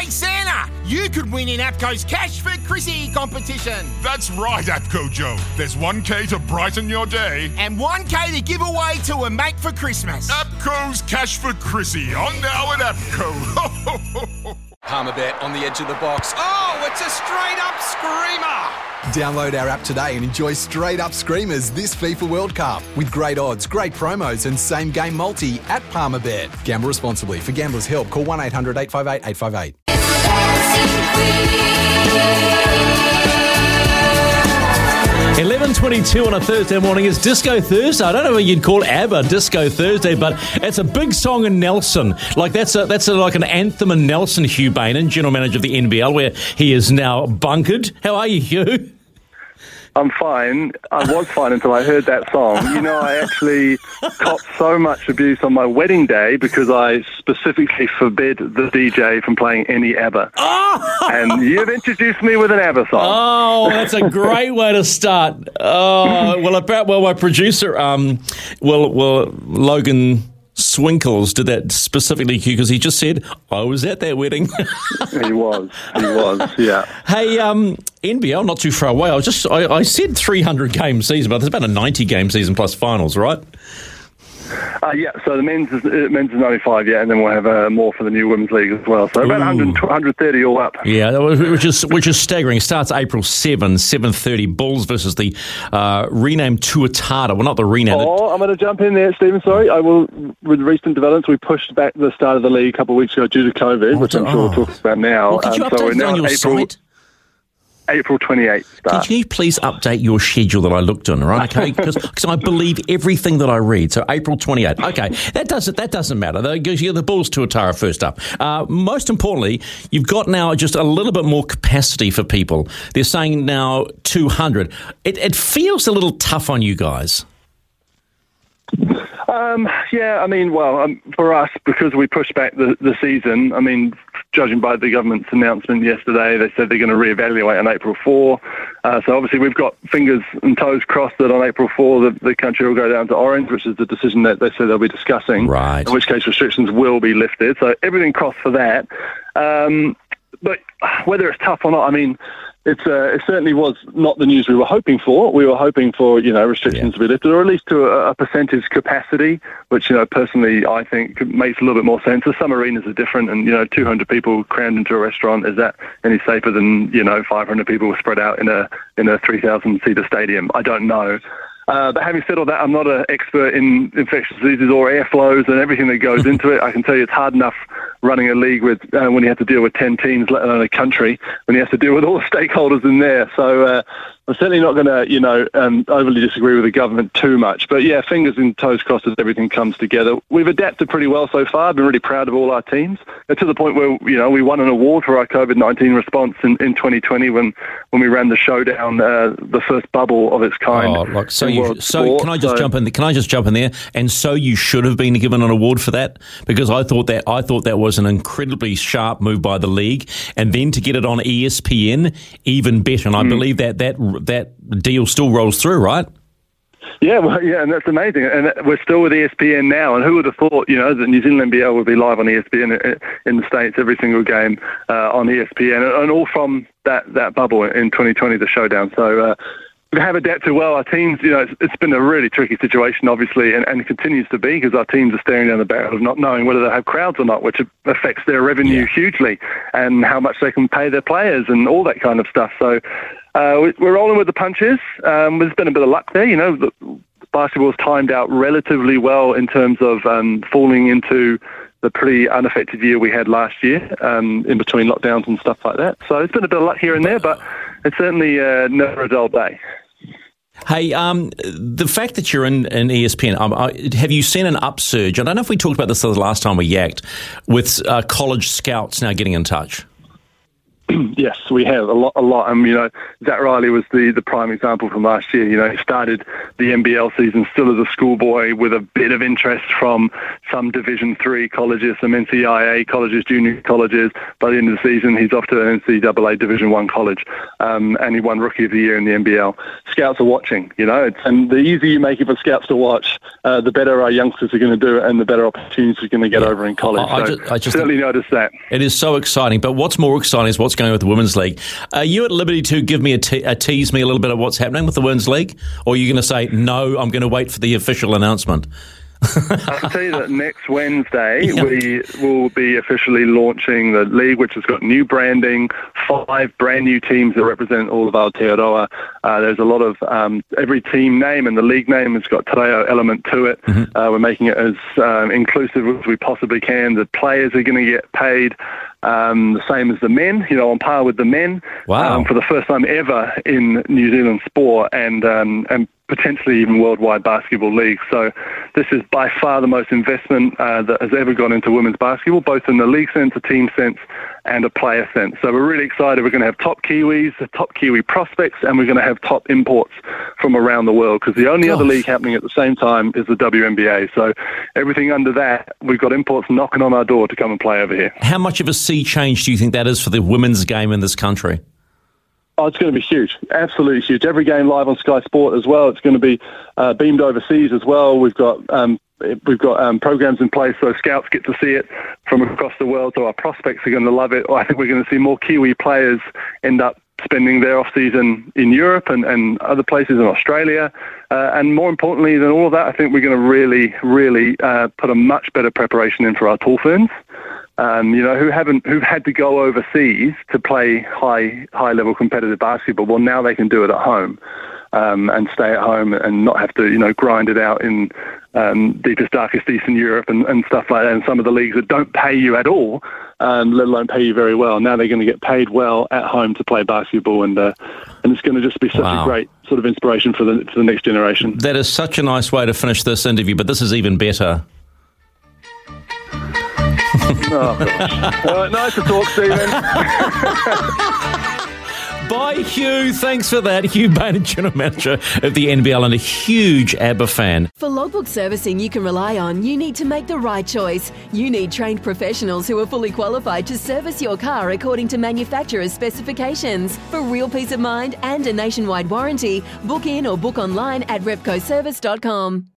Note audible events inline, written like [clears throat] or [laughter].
Hey Santa, you could win in APCO's Cash for Chrissy competition. That's right, APCO Joe. There's 1K to brighten your day. And 1K to give away to a mate for Christmas. APCO's Cash for Chrissy on now at APCO. Palmerbet on the edge of the box. Oh, it's a straight up screamer! Download our app today and enjoy straight up screamers this FIFA World Cup with great odds, great promos, and same game multi at Palmerbet. Gamble responsibly. For gamblers' help, call 1 800 858 858. 11.22 on a Thursday morning is Disco Thursday. I don't know what you'd call ABBA Disco Thursday, but it's a big song in Nelson. Like that's a, that's a, like an anthem in Nelson, Hugh Bainan, General Manager of the NBL, where he is now bunkered. How are you, Hugh? I'm fine. I was fine until I heard that song. You know, I actually copped so much abuse on my wedding day because I specifically forbid the DJ from playing any ABBA. And you've introduced me with an ABBA song. Oh, that's a great way to start. Oh, well, about well, my producer, um, well, well, Logan Swinkles did that specifically because he just said I was at that wedding. [laughs] he was, he was, yeah. hey, um, NBL, not too far away. I was just I, I said 300 game season, but there's about a 90 game season plus finals, right? Uh, yeah, so the men's is, uh, men's is 95, yeah, and then we'll have uh, more for the new women's league as well. So about 100, 130 all up. Yeah, which is which is staggering. It starts April 7, 7.30, Bulls versus the uh, renamed Tuatara. Well, not the renamed. Oh, I'm going to jump in there, Stephen. Sorry, I will. With recent developments, we pushed back the start of the league a couple of weeks ago due to COVID, which I'm sure oh. we'll talk about now. Well, could you Um, update so now on your April, site? April 28th start. Can you please update your schedule that I looked on, right? Okay, [laughs] because I believe everything that I read. So April 28th. Okay, that doesn't that doesn't matter. you're the Bulls Tuatara first up. Uh, most importantly, you've got now just a little bit more capacity for people. They're saying now 200. It, it feels a little tough on you guys. Um, yeah, I mean, well, um, for us, because we pushed back the, the season, I mean, judging by the government's announcement yesterday, they said they're going to reevaluate on April 4. Uh, so obviously we've got fingers and toes crossed that on April 4 the, the country will go down to orange, which is the decision that they said they'll be discussing. Right. In which case restrictions will be lifted. So everything crossed for that. Um, but whether it's tough or not, I mean, it's uh, it certainly was not the news we were hoping for. We were hoping for you know restrictions to be lifted, or at least to a, a percentage capacity, which you know personally I think makes a little bit more sense. The some arenas are different, and you know 200 people crammed into a restaurant is that any safer than you know 500 people spread out in a in a 3,000 seater stadium? I don't know. Uh, but having said all that, I'm not an expert in infectious diseases or airflows and everything that goes [laughs] into it. I can tell you it's hard enough running a league with uh, when you have to deal with 10 teams, let alone a country, when you have to deal with all the stakeholders in there. So uh, I'm certainly not going to, you know, um, overly disagree with the government too much. But yeah, fingers and toes crossed as everything comes together. We've adapted pretty well so far. I've been really proud of all our teams. To the point where, you know, we won an award for our COVID-19 response in, in 2020 when, when we ran the showdown, uh, the first bubble of its kind. Oh, like so you so sport. can I just So- jump in? Can I just jump in there? And so you should have been given an award for that because I thought that I thought that was an incredibly sharp move by the league, and then to get it on ESPN, even better. And I Hmm. believe that that that deal still rolls through, right? Yeah, well, yeah, and that's amazing. And we're still with ESPN now. And who would have thought, you know, that New Zealand NBL would be live on ESPN in the States every single game uh, on ESPN, and all from that, that bubble in 2020, the showdown. So uh, we have adapted well. Our teams, you know, it's, it's been a really tricky situation, obviously, and, and it continues to be because our teams are staring down the barrel of not knowing whether they have crowds or not, which affects their revenue hugely and how much they can pay their players and all that kind of stuff. So uh, we- we're rolling with the punches. Um, there's been a bit of luck there, you know. The, basketball's timed out relatively well in terms of um, falling into the pretty unaffected year we had last year um, in between lockdowns and stuff like that. So it's been a bit of luck here and there, but it's certainly uh, never a dull day. Hey, um, the fact that you're in, in ESPN, um, I, have you seen an upsurge? I don't know if we talked about this the last time we yacked, with uh, college scouts now getting in touch. [clears throat] yes, we have a lot, a lot. And you know, Zach Riley was the the prime example from last year. You know, he started the NBL season still as a schoolboy with a bit of interest from some Division three colleges, some NCAA colleges, junior colleges. By the end of the season, he's off to an NCAA Division one college, um, and he won Rookie of the Year in the NBL. Scouts are watching. You know, and the easier you make it for scouts to watch, uh, the better our youngsters are going to do it, and the better opportunities we're going to get yeah. over in college. I, I just, I just certainly noticed that. It is so exciting. But what's more exciting is what's going with the Women's League. Are you at liberty to give me a, te- a tease me a little bit of what's happening with the Women's League? Or are you going to say, no, I'm going to wait for the official announcement? I can tell you that [laughs] next Wednesday yeah. we will be officially launching the league, which has got new branding, five brand new teams that represent all of our Te Aotearoa. Uh, there's a lot of um, every team name and the league name has got Te element to it. Mm-hmm. Uh, we're making it as um, inclusive as we possibly can. The players are going to get paid um, the same as the men, you know, on par with the men. Wow. Um, for the first time ever in New Zealand sport and, um, and potentially even worldwide basketball league. So this is by far the most investment uh, that has ever gone into women's basketball, both in the league sense, a team sense, and a player sense. So we're really excited. We're going to have top Kiwis, top Kiwi prospects, and we're going to have top imports from around the world because the only Gosh. other league happening at the same time is the WNBA. So everything under that, we've got imports knocking on our door to come and play over here. How much of a sea change do you think that is for the women's game in this country? Oh, it's going to be huge, absolutely huge. Every game live on Sky Sport as well. It's going to be uh, beamed overseas as well. We've got um, we've got um, programs in place so scouts get to see it from across the world. So our prospects are going to love it. I think we're going to see more Kiwi players end up spending their off season in Europe and, and other places in Australia. Uh, and more importantly than all of that, I think we're going to really, really uh, put a much better preparation in for our tall ferns um, you know, who haven't who've had to go overseas to play high high level competitive basketball. Well, now they can do it at home. Um, and stay at home and not have to, you know, grind it out in um, deepest, darkest Eastern Europe and, and stuff like that. And some of the leagues that don't pay you at all, um, let alone pay you very well. Now they're going to get paid well at home to play basketball, and uh, and it's going to just be such wow. a great sort of inspiration for the for the next generation. That is such a nice way to finish this interview. But this is even better [laughs] oh, gosh. Uh, nice to talk, Stephen. [laughs] Bye, Hugh. Thanks for that. Hugh [laughs] Bain, General Manager of the NBL and a huge ABBA fan. For logbook servicing you can rely on, you need to make the right choice. You need trained professionals who are fully qualified to service your car according to manufacturer's specifications. For real peace of mind and a nationwide warranty, book in or book online at repcoservice.com.